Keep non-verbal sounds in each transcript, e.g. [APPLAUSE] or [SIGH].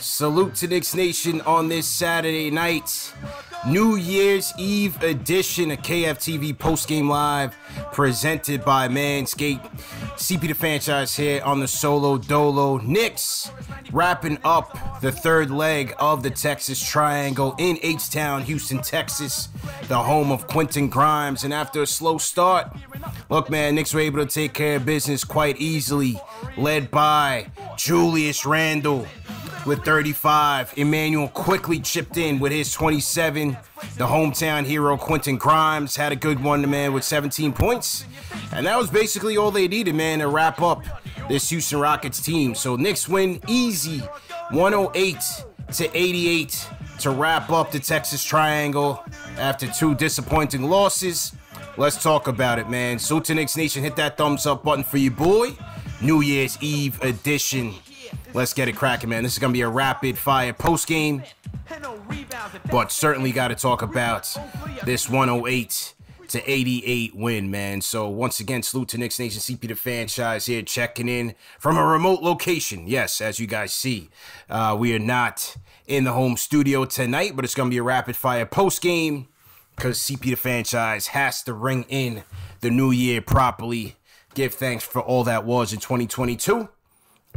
Salute to Knicks Nation on this Saturday night. New Year's Eve edition of KFTV Postgame Live presented by Manscaped. CP the franchise here on the solo dolo. Knicks wrapping up the third leg of the Texas Triangle in H Town, Houston, Texas, the home of Quentin Grimes. And after a slow start, look, man, Knicks were able to take care of business quite easily, led by Julius Randle with 35. Immanuel Quickley chipped in with his 27. The hometown hero Quentin Grimes had a good one, man, with 17 points. And that was basically all they needed, man, to wrap up this Houston Rockets team. So Knicks win easy 108 to 88 to wrap up the Texas Triangle after two disappointing losses. Let's talk about it, man. So to Knicks Nation, hit that thumbs up button for you, boy. New Year's Eve edition. Let's get it cracking, man. This is gonna be a rapid fire post game, but certainly got to talk about this 108 to 88 win, man. So once again, salute to Knicks Nation, CP the franchise here, checking in from a remote location. Yes, as you guys see, uh, we are not in the home studio tonight, but it's gonna be a rapid fire post game because CP the franchise has to ring in the new year properly. Give thanks for all that was in 2022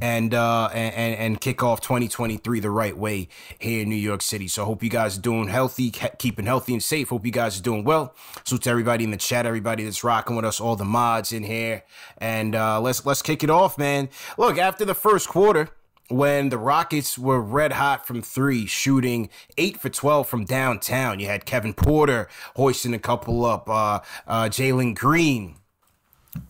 and uh and and kick off 2023 the right way here in New York City. So I hope you guys are doing healthy, keeping healthy and safe. Hope you guys are doing well. So to everybody in the chat, everybody that's rocking with us, all the mods in here, and uh let's let's kick it off, man. Look, after the first quarter. When the Rockets were red hot from three, shooting eight for 12 from downtown, you had Kevin Porter hoisting a couple up, uh, uh, Jalen Green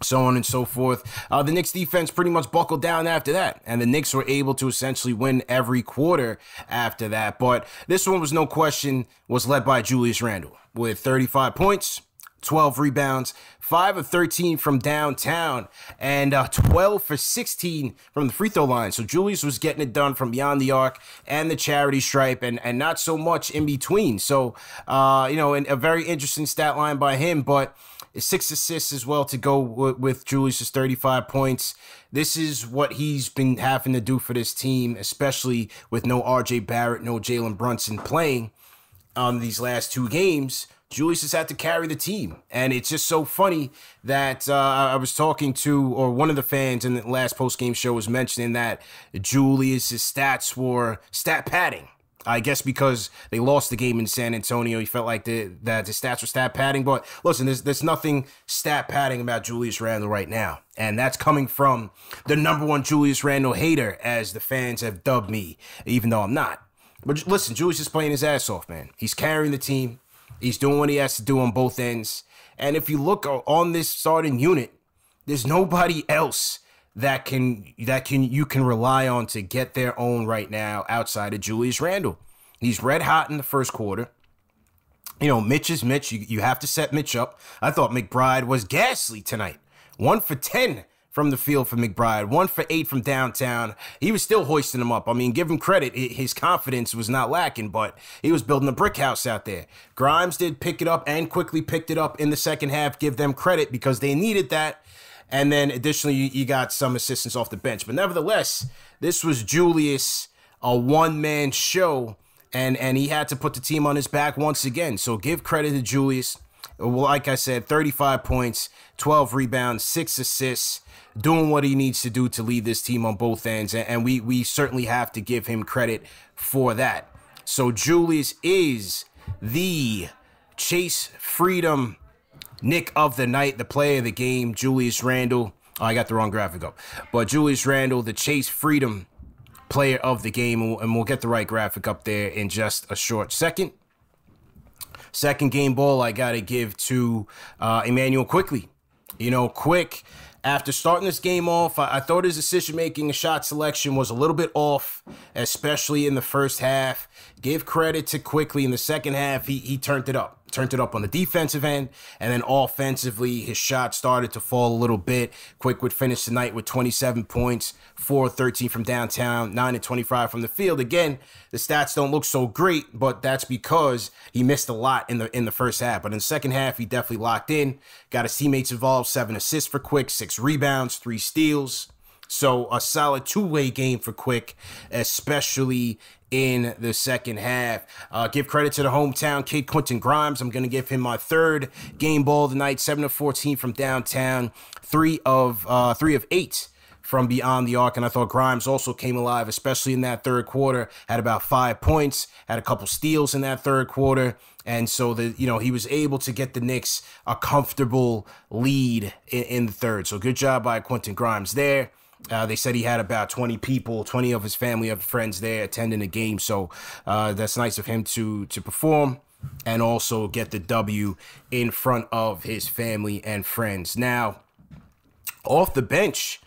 so on and so forth. Uh, the Knicks defense pretty much buckled down after that, and the Knicks were able to essentially win every quarter after that. But this one was no question was led by Julius Randle with 35 points. 12 rebounds, 5 of 13 from downtown, and uh, 12 for 16 from the free throw line. So Julius was getting it done from beyond the arc and the charity stripe, and, and not so much in between. So, uh, you know, and a very interesting stat line by him, but six assists as well to go w- with Julius's 35 points. This is what he's been having to do for this team, especially with no RJ Barrett, no Jalen Brunson playing on these last two games. Julius has had to carry the team. And it's just so funny that uh, I was talking to, or one of the fans in the last post game show was mentioning that Julius's stats were stat padding. I guess because they lost the game in San Antonio, he felt like the that the stats were stat padding. But listen, there's there's nothing stat padding about Julius Randle right now, and that's coming from the number one Julius Randle hater, as the fans have dubbed me, even though I'm not. But listen, Julius is playing his ass off, man. He's carrying the team. He's doing what he has to do on both ends. And if you look on this starting unit, there's nobody else that can that can you can rely on to get their own right now outside of Julius Randle. He's red hot in the first quarter. You know, Mitch is Mitch. You, you have to set Mitch up. I thought McBride was ghastly tonight. One for 10 from the field for McBride, one for eight from downtown. He was still hoisting him up. I mean, give him credit. His confidence was not lacking, but he was building a brick house out there. Grimes did pick it up and quickly picked it up in the second half. Give them credit because they needed that. And then additionally, you, you got some assistance off the bench. But nevertheless, this was Julius, a one man show and and he had to put the team on his back once again. So give credit to Julius. Well, like I said, 35 points, 12 rebounds, six assists, doing what he needs to do to lead this team on both ends, and, and we we certainly have to give him credit for that. So Julius is the Chase Freedom Nick of the night, the player of the game, Julius Randle. Oh, I got the wrong graphic up. But Julius Randle, the Chase Freedom player of the game, and we'll get the right graphic up there in just a short second. Second game ball, I got to give to uh, Immanuel Quickley. You know, Quick, after starting this game off, I, I thought his decision making and shot selection was a little bit off, especially in the first half. Give credit to Quickley in the second half, he, he turned it up turned it up on the defensive end, and then offensively, his shot started to fall a little bit. Quick would finish tonight with 27 points, 4 13 from downtown, 9 and 25 from the field. Again, the stats don't look so great, but that's because he missed a lot in the in the first half. But in the second half, he definitely locked in, got his teammates involved, seven assists for Quick, six rebounds, three steals. So a solid two-way game for Quick, especially in the second half. Uh, give credit to the hometown kid Quentin Grimes. I'm going to give him my third game ball tonight, seven of 14 from downtown, three of uh, three of eight from beyond the arc. And I thought Grimes also came alive, especially in that third quarter. Had about five points, had a couple steals in that third quarter. And so the you know he was able to get the Knicks a comfortable lead in, in the third. So good job by Quentin Grimes there. Uh, they said he had about 20 people, 20 of his family and friends there attending the game. So uh, that's nice of him to to perform and also get the W in front of his family and friends. Now, off the bench,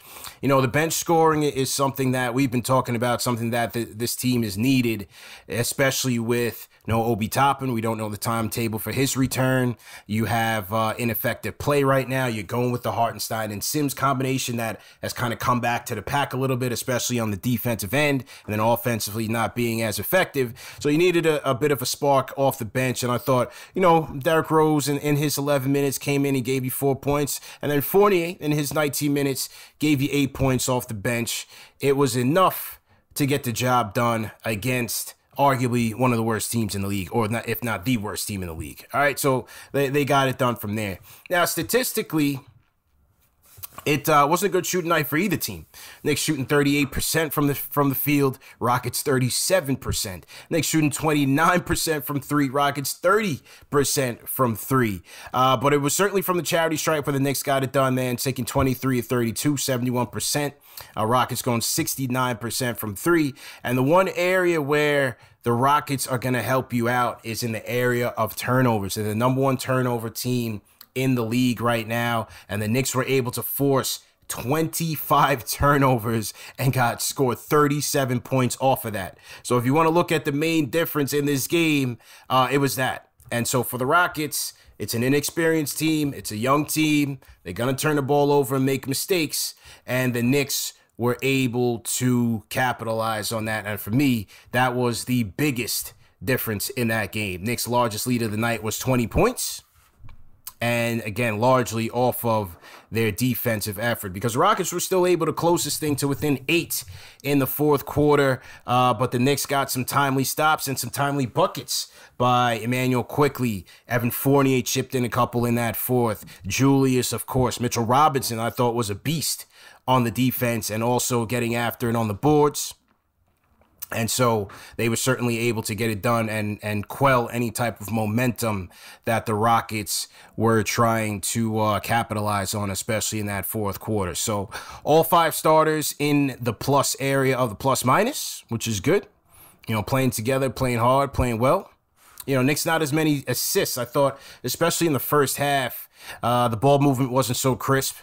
you know, the bench scoring is something that we've been talking about, something that the, this team is needed, especially with no Obi Toppin. We don't know the timetable for his return. You have uh, ineffective play right now. You're going with the Hartenstein and Sims combination that has kind of come back to the pack a little bit, especially on the defensive end, and then offensively not being as effective. So you needed a, a bit of a spark off the bench. And I thought, you know, Derrick Rose in, in his 11 minutes came in, he gave you four points. And then Fournier in his 19 minutes gave you eight points off the bench. It was enough to get the job done against arguably one of the worst teams in the league, or not, if not the worst team in the league. All right, so they, they got it done from there. Now, statistically, it uh, wasn't a good shooting night for either team. Knicks shooting 38% from the from the field, Rockets 37%. Knicks shooting 29% from three, Rockets 30% from three. Uh, but it was certainly from the charity stripe where the Knicks got it done, man, taking 23 of 32, 71%. Uh, Rockets going 69% from three. And the one area where the Rockets are going to help you out is in the area of turnovers. They're the number one turnover team in the league right now. And the Knicks were able to force 25 [LAUGHS] turnovers and got scored 37 points off of that. So if you want to look at the main difference in this game, uh, it was that. And so for the Rockets, it's an inexperienced team. It's a young team. They're going to turn the ball over and make mistakes. And the Knicks were able to capitalize on that. And for me, that was the biggest difference in that game. Knicks' largest lead of the night was 20 points and again, largely off of their defensive effort because the Rockets were still able to close this thing to within eight in the fourth quarter. Uh, but the Knicks got some timely stops and some timely buckets by Immanuel Quickley. Evan Fournier chipped in a couple in that fourth. Julius, of course. Mitchell Robinson, I thought was a beast on the defense and also getting after it on the boards. And so they were certainly able to get it done and and quell any type of momentum that the Rockets were trying to uh, capitalize on, especially in that fourth quarter. So all five starters in the plus area of the plus minus, which is good. You know, playing together, playing hard, playing well. You know, Knicks not as many assists. I thought, especially in the first half, uh, the ball movement wasn't so crisp.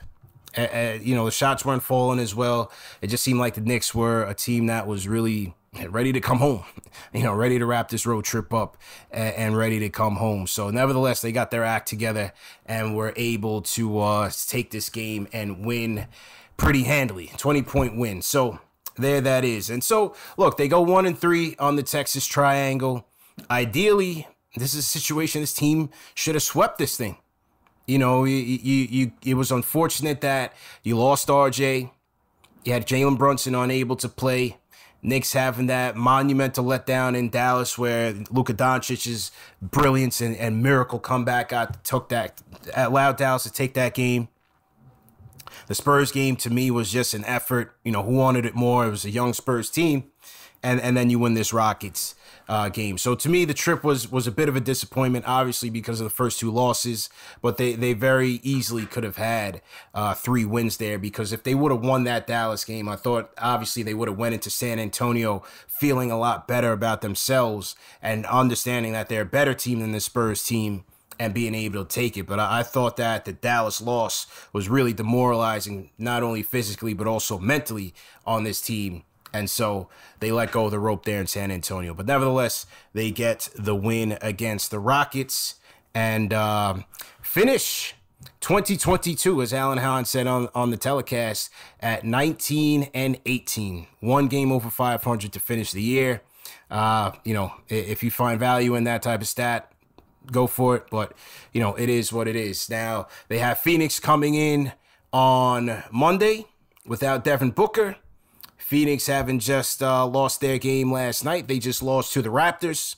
Uh, you know, the shots weren't falling as well. It just seemed like the Knicks were a team that was really ready to come home, [LAUGHS] you know, ready to wrap this road trip up and, and, ready to come home. So, nevertheless, they got their act together and were able to uh, take this game and win pretty handily 20 point win. So, there that is. And so, look, they go one and three on the Texas Triangle. Ideally, this is a situation this team should have swept this thing. You know, you, you, you, it was unfortunate that you lost RJ. You had Jalen Brunson unable to play. Knicks having that monumental letdown in Dallas where Luka Doncic's brilliance and, and miracle comeback got took that allowed Dallas to take that game. The Spurs game to me was just an effort. You know, who wanted it more? It was a young Spurs team. And and then you win this Rockets uh, game. So to me, the trip was was a bit of a disappointment, obviously because of the first two losses. But they they very easily could have had uh, three wins there because if they would have won that Dallas game, I thought obviously they would have went into San Antonio feeling a lot better about themselves and understanding that they're a better team than the Spurs team and being able to take it. But I, I, thought that the Dallas loss was really demoralizing, not only physically, but also mentally on this team. And so they let go of the rope there in San Antonio. But nevertheless, they get the win against the Rockets and um, finish 2022, as Alan Hahn said on, on the telecast, at 19 and 18. One game over 500 to finish the year. Uh, you know, if you find value in that type of stat, go for it. But, you know, it is what it is. Now, they have Phoenix coming in on Monday without Devin Booker. Phoenix having just uh, lost their game last night. They just lost to the Raptors.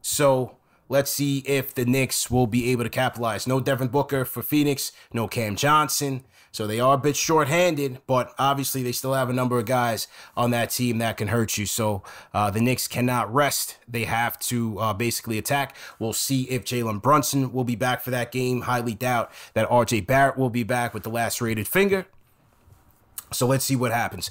So let's see if the Knicks will be able to capitalize. No Devin Booker for Phoenix, no Cam Johnson. So they are a bit short-handed, but obviously they still have a number of guys on that team that can hurt you. So uh, the Knicks cannot rest. They have to uh, basically attack. We'll see if Jalen Brunson will be back for that game. Highly doubt that RJ Barrett will be back with the lacerated finger. So let's see what happens.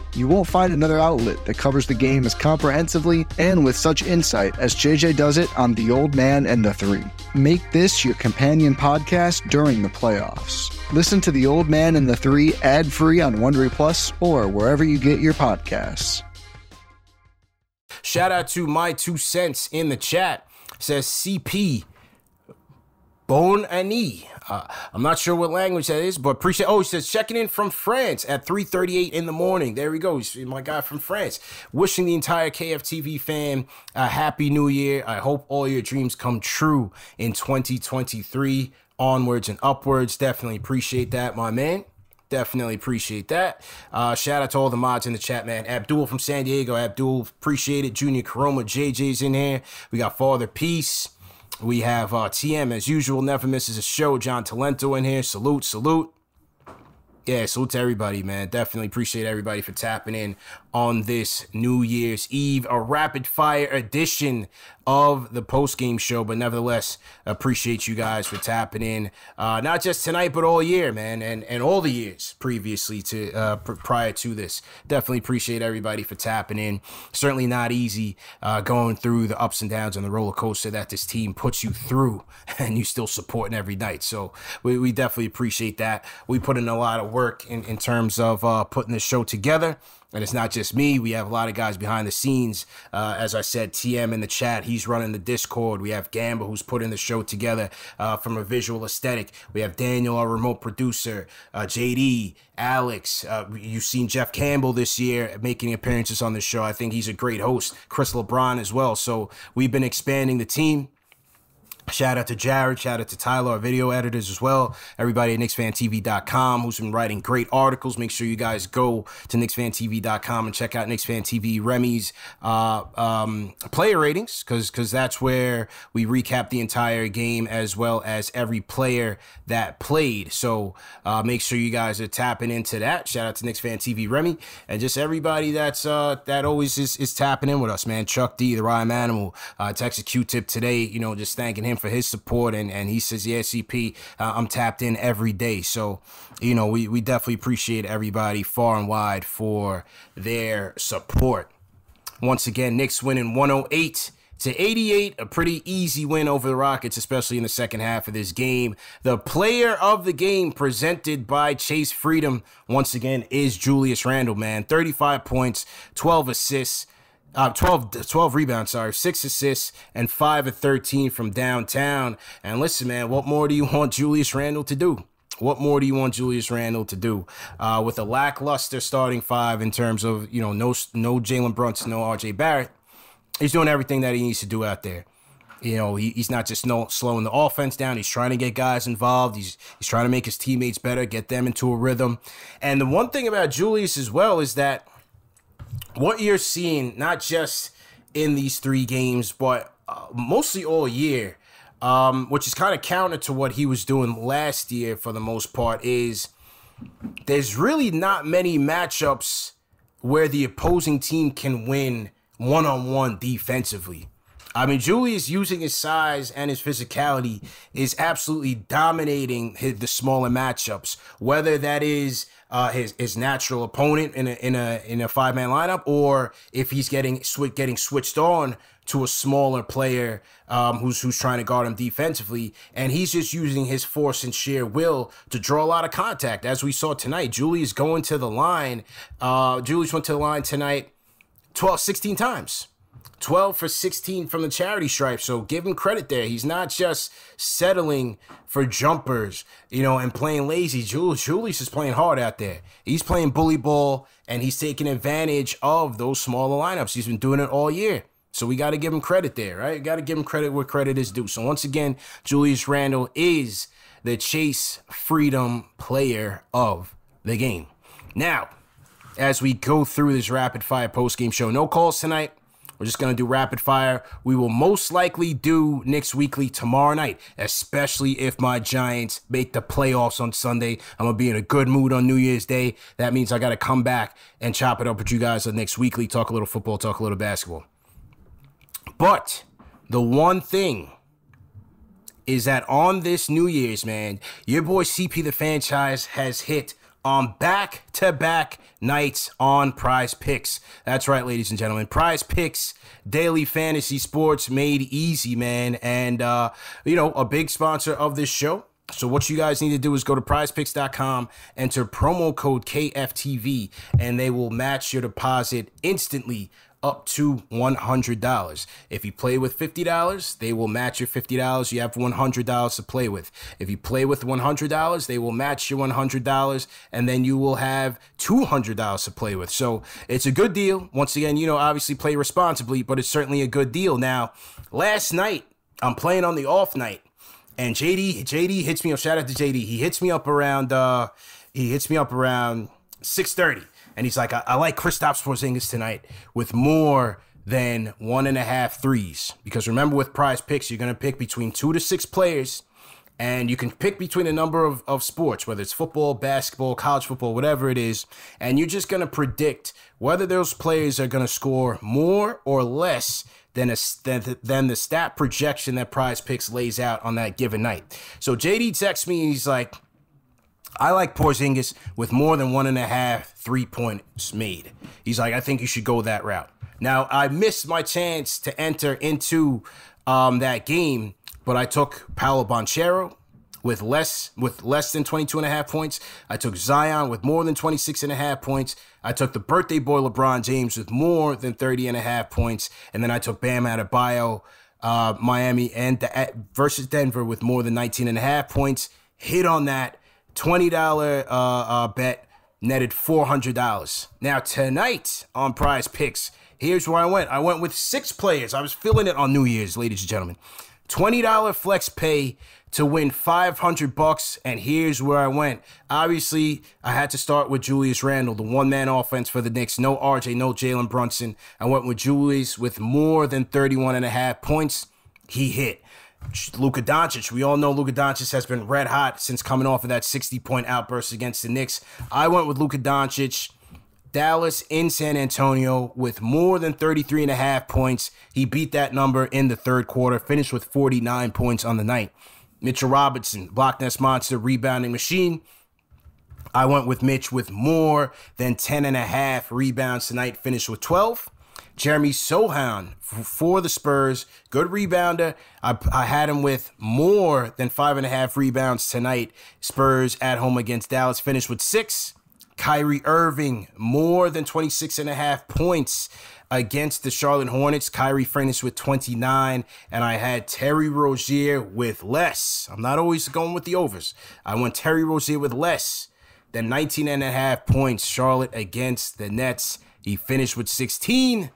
You won't find another outlet that covers the game as comprehensively and with such insight as JJ does it on The Old Man and the Three. Make this your companion podcast during the playoffs. Listen to The Old Man and the Three ad free on Wondery Plus or wherever you get your podcasts. Shout out to my two cents in the chat. It says CP Bon Ani. Uh, I'm not sure what language that is, but appreciate. Oh, he says checking in from France at 3:38 in the morning. There we go. He's my guy from France. Wishing the entire KFTV fan a happy New Year. I hope all your dreams come true in 2023. Onwards and upwards. Definitely appreciate that, my man. Definitely appreciate that. Uh, shout out to all the mods in the chat, man. Abdul from San Diego. Abdul, appreciate it. Junior Karoma, JJ's in here. We got Father Peace. We have uh, TM as usual, never misses a show. John Talento in here. Salute, salute yeah, salute to everybody, man. Definitely appreciate everybody for tapping in on this New Year's Eve, a rapid fire edition of the post game show. But nevertheless, appreciate you guys for tapping in, uh, not just tonight, but all year, man, and and all the years previously to uh, pr- prior to this. Definitely appreciate everybody for tapping in. Certainly not easy uh, going through the ups and downs and the roller coaster that this team puts you through, [LAUGHS] and you still supporting every night. So we, we definitely appreciate that. We put in a lot of work in in terms of uh, putting this show together. And it's not just me. We have a lot of guys behind the scenes. Uh, as I said, TM in the chat, he's running the Discord. We have Gamba, who's putting the show together uh, from a visual aesthetic. We have Daniel, our remote producer, uh, JD, Alex. Uh, you've seen Jeff Campbell this year making appearances on the show. I think he's a great host. Chris LeBron as well. So we've been expanding the team. Shout out to Jared. Shout out to Tyler, our video editors as well. Everybody at KnicksFanTV.com who's been writing great articles. Make sure you guys go to KnicksFanTV.com and check out Knicks Fan TV Remy's uh, um, player ratings because because that's where we recap the entire game as well as every player that played. So uh, make sure you guys are tapping into that. Shout out to Knicks Fan TV Remy and just everybody that's uh, that always is, is tapping in with us, man. Chuck D, the Rhyme Animal, uh, Texas Q-Tip today. You know, just thanking him for his support. And, and he says, yeah, CP, uh, I'm tapped in every day. So, you know, we, we definitely appreciate everybody far and wide for their support. Once again, Knicks winning 108 to 88, a pretty easy win over the Rockets, especially in the second half of this game. The player of the game presented by Chase Freedom, once again, is Julius Randle, man. 35 points, 12 assists uh, 12, 12 rebounds, sorry, six assists, and five of 13 from downtown. And listen, man, what more do you want Julius Randle to do? What more do you want Julius Randle to do uh, with a lackluster starting five in terms of you know no no Jalen Brunson, no R.J. Barrett? He's doing everything that he needs to do out there. You know, he, he's not just no, slowing the offense down. He's trying to get guys involved. He's he's trying to make his teammates better, get them into a rhythm. And the one thing about Julius as well is that what you're seeing, not just in these three games, but uh, mostly all year, um, which is kind of counter to what he was doing last year for the most part, is there's really not many matchups where the opposing team can win one on one defensively. I mean, Julius using his size and his physicality is absolutely dominating his, the smaller matchups, whether that is uh, his his natural opponent in a in a in a five man lineup, or if he's getting sw- getting switched on to a smaller player um, who's who's trying to guard him defensively, and he's just using his force and sheer will to draw a lot of contact, as we saw tonight. Julius going to the line. Uh, Julius went to the line tonight 12, 16 times. 12 for 16 from the charity stripe. So give him credit there. He's not just settling for jumpers, you know, and playing lazy. Julius, Julius is playing hard out there. He's playing bully ball and he's taking advantage of those smaller lineups. He's been doing it all year. So we got to give him credit there, right? Got to give him credit where credit is due. So once again, Julius Randle is the Chase Freedom player of the game. Now, as we go through this rapid fire post game show, no calls tonight. We're just going to do rapid fire. We will most likely do Knicks Weekly tomorrow night, especially if my Giants make the playoffs on Sunday. I'm going to be in a good mood on New Year's Day. That means I got to come back and chop it up with you guys on Knicks Weekly, talk a little football, talk a little basketball. But the one thing is that on this New Year's, man, your boy CP the franchise has hit on back to back nights on PrizePicks. That's right, ladies and gentlemen. PrizePicks, daily fantasy sports made easy, man. And, uh, you know, a big sponsor of this show. So what you guys need to do is go to prizepicks.com, enter promo code KFTV, and they will match your deposit instantly up to $100. If you play with $50, they will match your $50. You have $100 to play with. If you play with $100, they will match your $100 and then you will have $200 to play with. So it's a good deal. Once again, you know, obviously play responsibly, but it's certainly a good deal. Now, last night, I'm playing on the off night and JD JD hits me up. Shout out to JD. He hits me up around uh he hits me up around 6:30 and he's like, I, I like Kristaps Porzingis tonight with more than one and a half threes. Because remember, with PrizePicks, you're going to pick between two to six players, and you can pick between a number of, of sports, whether it's football, basketball, college football, whatever it is, and you're just going to predict whether those players are going to score more or less than, a, than, than the stat projection that PrizePicks lays out on that given night. So JD texts me, he's like, I like Porzingis with more than one and a half three points made. He's like, I think you should go that route. Now, I missed my chance to enter into um, that game, but I took Paolo Banchero with less with less than 22 and a half points. I took Zion with more than 26 and a half points. I took the birthday boy LeBron James with more than 30 and a half points. And then I took Bam Adebayo, uh, Miami and the, versus Denver with more than 19 and a half points. Hit on that $20 uh, uh, bet netted $400. Now tonight on PrizePicks, Here's where I went. I went with six players. I was feeling it on New Year's, ladies and gentlemen. $20 flex pay to win 500 bucks and here's where I went. Obviously, I had to start with Julius Randle, the one-man offense for the Knicks. No RJ, no Jalen Brunson. I went with Julius with more than 31 and a half points. He hit. Luka Doncic. We all know Luka Doncic has been red hot since coming off of that 60 point outburst against the Knicks. I went with Luka Doncic Dallas in San Antonio with more than 33 and a half points. He beat that number in the third quarter, finished with 49 points on the night. Mitchell Robinson, Block Nest Monster, rebounding machine. I went with Mitch with more than 10 and a half rebounds tonight, finished with 12. Jeremy Sochan for the Spurs, good rebounder. I, I, had him with more than five and a half rebounds tonight. Spurs at home against Dallas, finished with six. Kyrie Irving, more than 26 and a half points against the Charlotte Hornets. Kyrie finished with 29, and I had Terry Rozier with less. I'm not always going with the overs. I went Terry Rozier with less than 19 and a half points. Charlotte against the Nets. He finished with 16.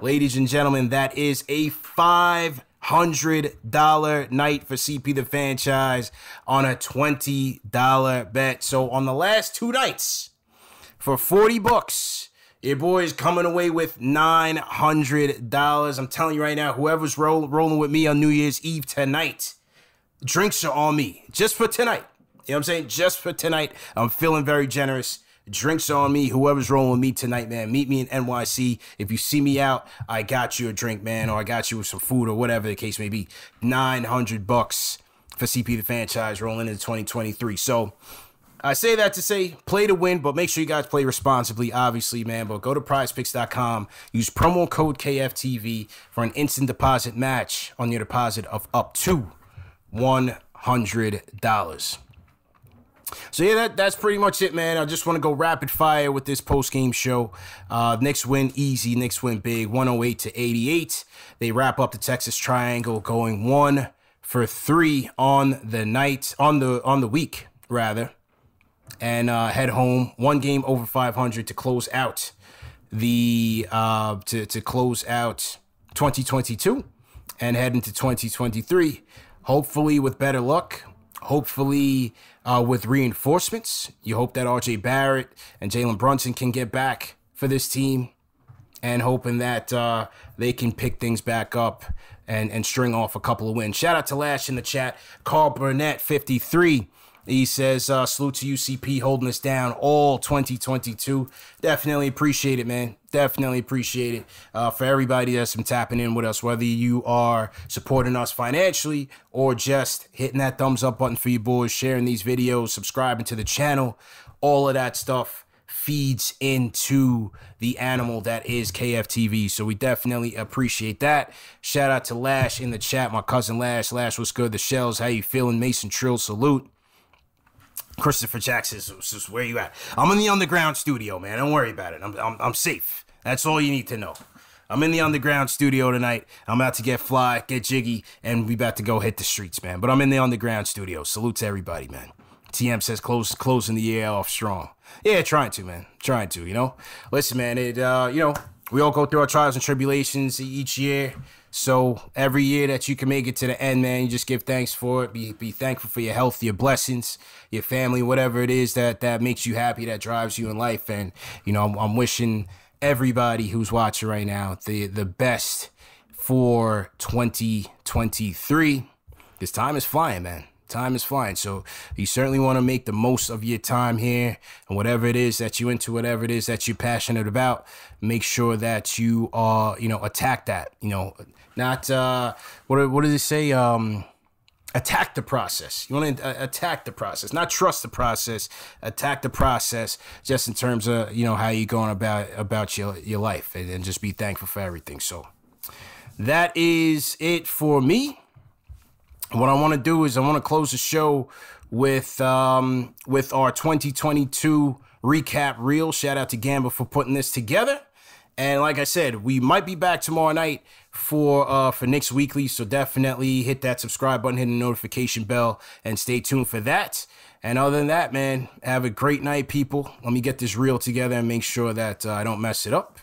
Ladies and gentlemen, that is a five hundred dollar night for CP the franchise on a twenty dollar bet. So on the last two nights, for 40 bucks. Your boy is coming away with $900. I'm telling you right now, whoever's roll, rolling with me on New Year's Eve tonight, drinks are on me just for tonight. You know what I'm saying? Just for tonight. I'm feeling very generous. Drinks on me. Whoever's rolling with me tonight, man, meet me in NYC. If you see me out, I got you a drink, man, or I got you some food or whatever the case may be. 900 bucks for CP the franchise rolling into 2023. So, I say that to say play to win, but make sure you guys play responsibly, obviously, man. But go to prizepicks.com, use promo code KFTV for an instant deposit match on your deposit of up to $100. So yeah, that, that's pretty much it, man. I just want to go rapid fire with this post game show. Uh, Knicks win easy, Knicks win big, 108 to 88. They wrap up the Texas Triangle, going one for three on the night, on the on the week rather and uh, head home. One game over 500 to close out the uh, to to close out 2022 and head into 2023. Hopefully with better luck. Hopefully uh, with reinforcements. You hope that RJ Barrett and Jalen Brunson can get back for this team, and hoping that uh, they can pick things back up and and string off a couple of wins. Shout out to Lash in the chat. Carl Burnett 53 he says, uh, salute to UCP holding us down all 2022. Definitely appreciate it, man. Definitely appreciate it. Uh, for everybody that's been tapping in with us, whether you are supporting us financially or just hitting that thumbs up button for you boys, sharing these videos, subscribing to the channel, all of that stuff feeds into the animal that is KFTV. So we definitely appreciate that. Shout out to Lash in the chat, my cousin Lash. Lash, what's good? The shells, how you feeling? Mason Trill, salute. Christopher Jackson says, where you at? I'm in the underground studio, man. Don't worry about it. I'm, I'm, I'm safe. That's all you need to know. I'm in the underground studio tonight. I'm about to get fly, get jiggy, and we about to go hit the streets, man. But I'm in the underground studio. Salute to everybody, man. TM says close closing the year off strong. Yeah, trying to, man. Trying to, you know. Listen, man, it uh, you know, we all go through our trials and tribulations each year. So every year that you can make it to the end, man, you just give thanks for it. Be be thankful for your health, your blessings, your family, whatever it is that that makes you happy, that drives you in life. And you know, I'm, I'm wishing everybody who's watching right now the the best for 2023. This time is flying, man. Time is flying. So you certainly want to make the most of your time here and whatever it is that you into, whatever it is that you're passionate about, make sure that you are, you know, attack that, you know, not uh what what does it say? Um attack the process. You want to attack the process, not trust the process. Attack the process, just in terms of you know how you're going about about your your life, and, and just be thankful for everything. So that is it for me. What I want to do is I want to close the show with um, with our 2022 recap reel. Shout out to Gamble for putting this together. And like I said, we might be back tomorrow night for uh for Knicks Weekly. So definitely hit that subscribe button, hit the notification bell, and stay tuned for that. And other than that, man, have a great night, people. Let me get this reel together and make sure that uh, I don't mess it up.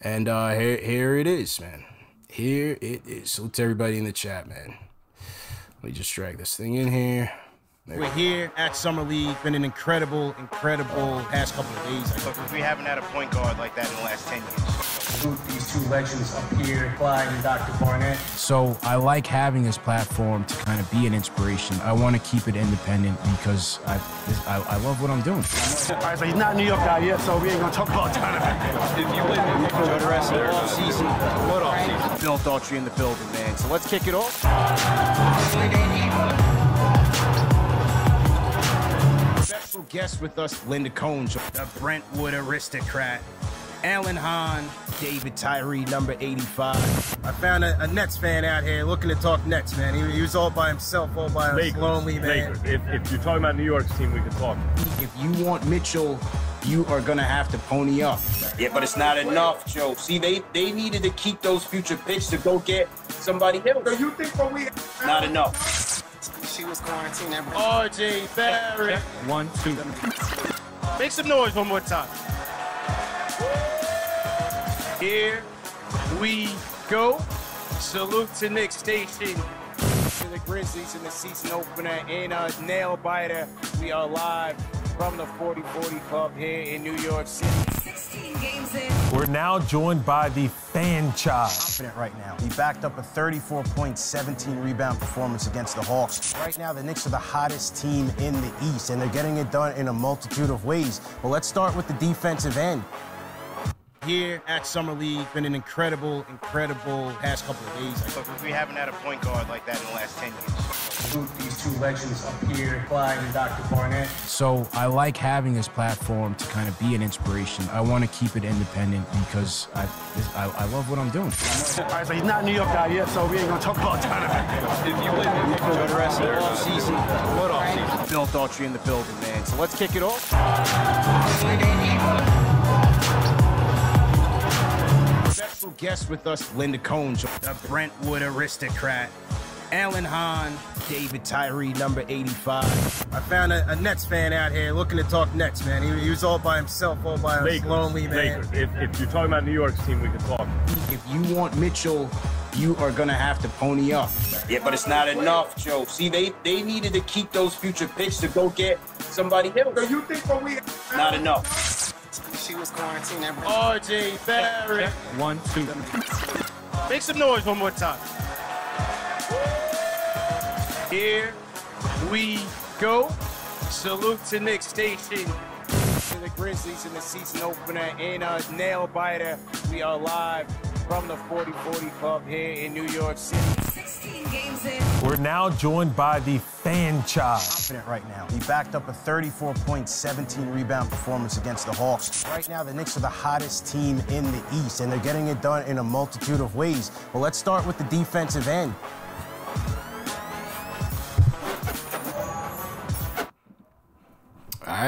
And uh, here, here it is, man. Here it is. Salute to everybody in the chat, man. Let me just drag this thing in here. There We're here at Summer League. Been an incredible, incredible past couple of days. Look, we haven't had a point guard like that in the last 10 years. These two legends up here, Clyde and Dr. Barnett. So I like having this platform to kind of be an inspiration. I want to keep it independent because I, I, I love what I'm doing. All right, so he's not a New York guy yet, so we ain't gonna talk about Donovan. If you win, you enjoy the rest of the off season. What off season? Phil Daughtry in the building, man. So let's kick it off. Special guest with us, Linda Combs, the Brentwood aristocrat. Alan Hahn, David Tyree, number 85. I found a, a Nets fan out here looking to talk Nets, man. He, he was all by himself, all by himself, Lakers, lonely, man. Lakers. If, if you're talking about New York's team, we can talk. If you want Mitchell, you are gonna have to pony up. Yeah, but it's not enough, Joe. See, they, they needed to keep those future picks to go get somebody else. So you think when we Not enough. She was quarantined. RJ Barrett. One, two. Make some noise one more time. Here we go. Salute to Knicks Nation. To the Grizzlies in the season opener in a nail biter. We are live from the 4040 Club here in New York City. 16 games in. We're now joined by the fan child. confident right now. He backed up a 34 point, 17 rebound performance against the Hawks. Right now, the Knicks are the hottest team in the East, and they're getting it done in a multitude of ways. But let's start with the defensive end. Here at Summer League, been an incredible, incredible past couple of days. Look, we haven't had a point guard like that in the last 10 years. Salute these two legends up here, Clyde and Dr. Barnett. So I like having this platform to kind of be an inspiration. I want to keep it independent because I, I, I love what I'm doing. All right, so he's not a New York guy yet, so we ain't gonna talk about Donovan. If you win, you enjoy the rest of the Off season. What off season? Phil Daughtry in the building, man. So let's kick it off. Special guest with us, Linda Combs, the Brentwood aristocrat. Alan Hahn, David Tyree, number 85. I found a, a Nets fan out here looking to talk Nets, man. He, he was all by himself, all by himself, Lakers, lonely, man. Lakers. If, if you're talking about New York's team, we can talk. If you want Mitchell, you are gonna have to pony up. Yeah, but it's not enough, Joe. See, they, they needed to keep those future picks to go get somebody else. So you think when we Not enough. She was quarantined. RJ Barrett. One, two. Make some noise one more time. Here we go. Salute to Knicks Nation. To the Grizzlies in the season opener in a nail biter. We are live from the 4040 Club here in New York City. 16 games in. We're now joined by the fan child. confident right now. He backed up a 34 point, 17 rebound performance against the Hawks. Right now, the Knicks are the hottest team in the East, and they're getting it done in a multitude of ways. But let's start with the defensive end.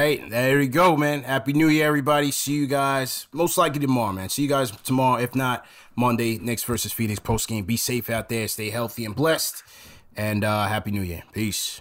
Right, there we go, man. Happy New Year, everybody. See you guys most likely tomorrow, man. See you guys tomorrow. If not, Monday, Knicks versus Phoenix post game. Be safe out there. Stay healthy and blessed. And uh, Happy New Year. Peace.